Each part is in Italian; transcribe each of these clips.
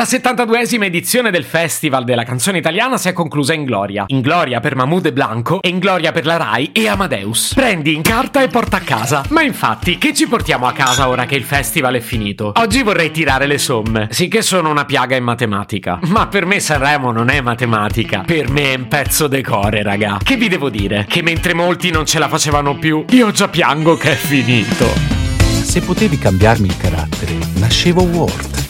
La 72esima edizione del Festival della canzone italiana si è conclusa in gloria. In gloria per Mahmoud e Blanco e in gloria per la Rai e Amadeus. Prendi in carta e porta a casa. Ma infatti, che ci portiamo a casa ora che il festival è finito? Oggi vorrei tirare le somme. Sì che sono una piaga in matematica. Ma per me Sanremo non è matematica. Per me è un pezzo decore, raga. Che vi devo dire? Che mentre molti non ce la facevano più, io già piango che è finito. Se potevi cambiarmi il carattere, nascevo Ward.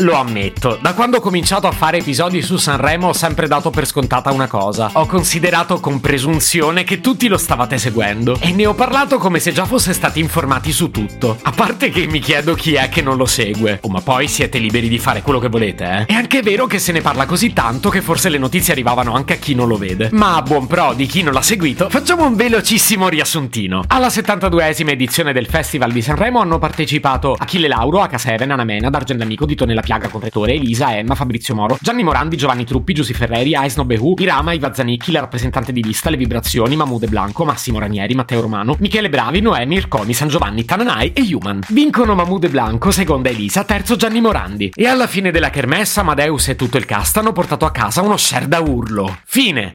Lo ammetto, da quando ho cominciato a fare episodi su Sanremo ho sempre dato per scontata una cosa. Ho considerato con presunzione che tutti lo stavate seguendo e ne ho parlato come se già fosse stati informati su tutto. A parte che mi chiedo chi è che non lo segue. Oh, ma poi siete liberi di fare quello che volete, eh? È anche vero che se ne parla così tanto che forse le notizie arrivavano anche a chi non lo vede. Ma a buon pro di chi non l'ha seguito, facciamo un velocissimo riassuntino. Alla 72esima edizione del Festival di Sanremo hanno partecipato Achille Lauro, H7, Anna Mena, D'Argent Amico, Dito nella Piaga, Correttore, Elisa, Emma, Fabrizio Moro, Gianni Morandi, Giovanni Truppi, Giussi Ferreri, Aisno Behu, Irama, Iva Zanicchi, la rappresentante di lista, Le Vibrazioni, Mahmoud Blanco, Massimo Ranieri, Matteo Romano, Michele Bravi, Noemi, Irconi, San Giovanni, Tananai e Human. Vincono Mahmoud Blanco, seconda Elisa, terzo Gianni Morandi. E alla fine della kermessa, Amadeus e tutto il cast hanno portato a casa uno share da urlo. Fine.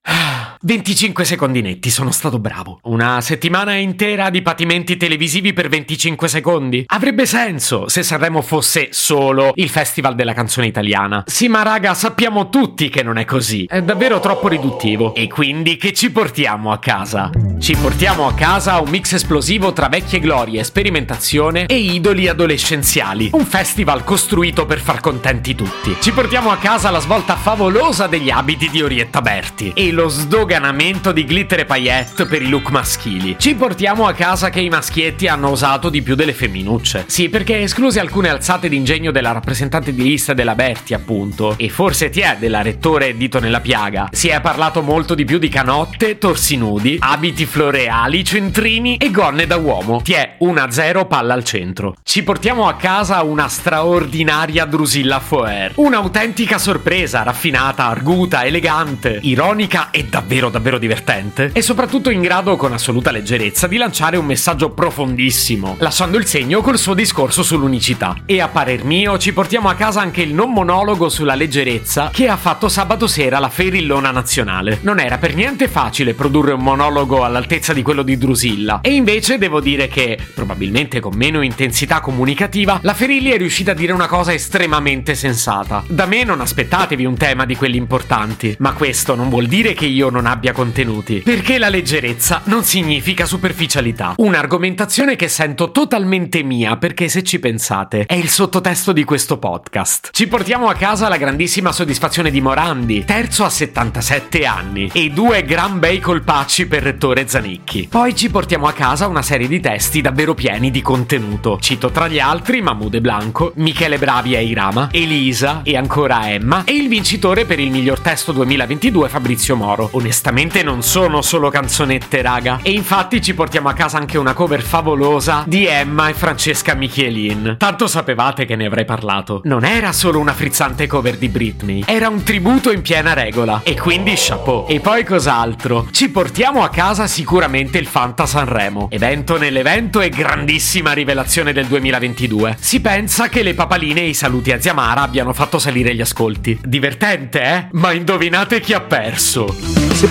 25 secondi netti, sono stato bravo. Una settimana intera di patimenti televisivi per 25 secondi? Avrebbe senso se Sanremo fosse solo il festival della canzone italiana. Sì, ma raga, sappiamo tutti che non è così. È davvero troppo riduttivo. E quindi che ci portiamo a casa? Ci portiamo a casa un mix esplosivo tra vecchie glorie, sperimentazione e idoli adolescenziali. Un festival costruito per far contenti tutti. Ci portiamo a casa la svolta favolosa degli abiti di Orietta Berti e lo sdoganamento di glitter e paillette per i look maschili. Ci portiamo a casa che i maschietti hanno osato di più delle femminucce. Sì, perché escluse alcune alzate d'ingegno della rappresentante di lista della Berti, appunto, e forse ti è della rettore dito nella piaga, si è parlato molto di più di canotte, torsi nudi, abiti floreali, centrini e gonne da uomo. Ti è 1-0 palla al centro. Ci portiamo a casa una straordinaria Drusilla Foer. Un'autentica sorpresa, raffinata, arguta, elegante, ironica e davvero davvero divertente. E soprattutto in grado con assoluta leggerezza di lanciare un messaggio profondissimo, lasciando il segno col suo discorso sull'unicità. E a parer mio ci portiamo a casa anche il non monologo sulla leggerezza che ha fatto sabato sera la Ferillona Nazionale. Non era per niente facile produrre un monologo all'altezza di quello di Drusilla. E invece devo dire che, probabilmente con meno intensità comunicativa, la Ferilli è riuscita a dire una cosa estremamente sensata. Da me non aspettatevi un tema di quelli importanti, ma questo non vuol dire che io non abbia contenuti, perché la leggerezza non significa superficialità. Un'argomentazione che sento totalmente mia, perché se ci pensate, è il sottotesto di questo podcast. Ci portiamo a casa la grandissima soddisfazione di Morandi, terzo a 77 anni, e due gran bei colpacci per rettore Zanicchi. Poi ci portiamo a casa una serie di testi davvero pieni di contenuto. Cito tra gli altri Mahmoud Blanco, Michele Bravi e Irama, Elisa e ancora Emma, e il vincitore per il miglior testo 2022 Fabrizio Moro. Onestamente non sono solo canzonette, raga. E infatti ci portiamo a casa anche una cover favolosa di Emma e Francesca Michelin. Tanto sapevate che ne avrei parlato. Non era solo una frizzante cover di Britney, era un tributo in piena regola. E quindi chapeau. E poi cos'altro? Ci portiamo a casa sicuramente il Fanta Sanremo. Evento nell'evento e grandissima rivelazione del 2022. Si pensa che le papaline e i saluti a Ziamara abbiano fatto salire gli ascolti. Divertente, eh? Ma indovinate chi ha perso? Se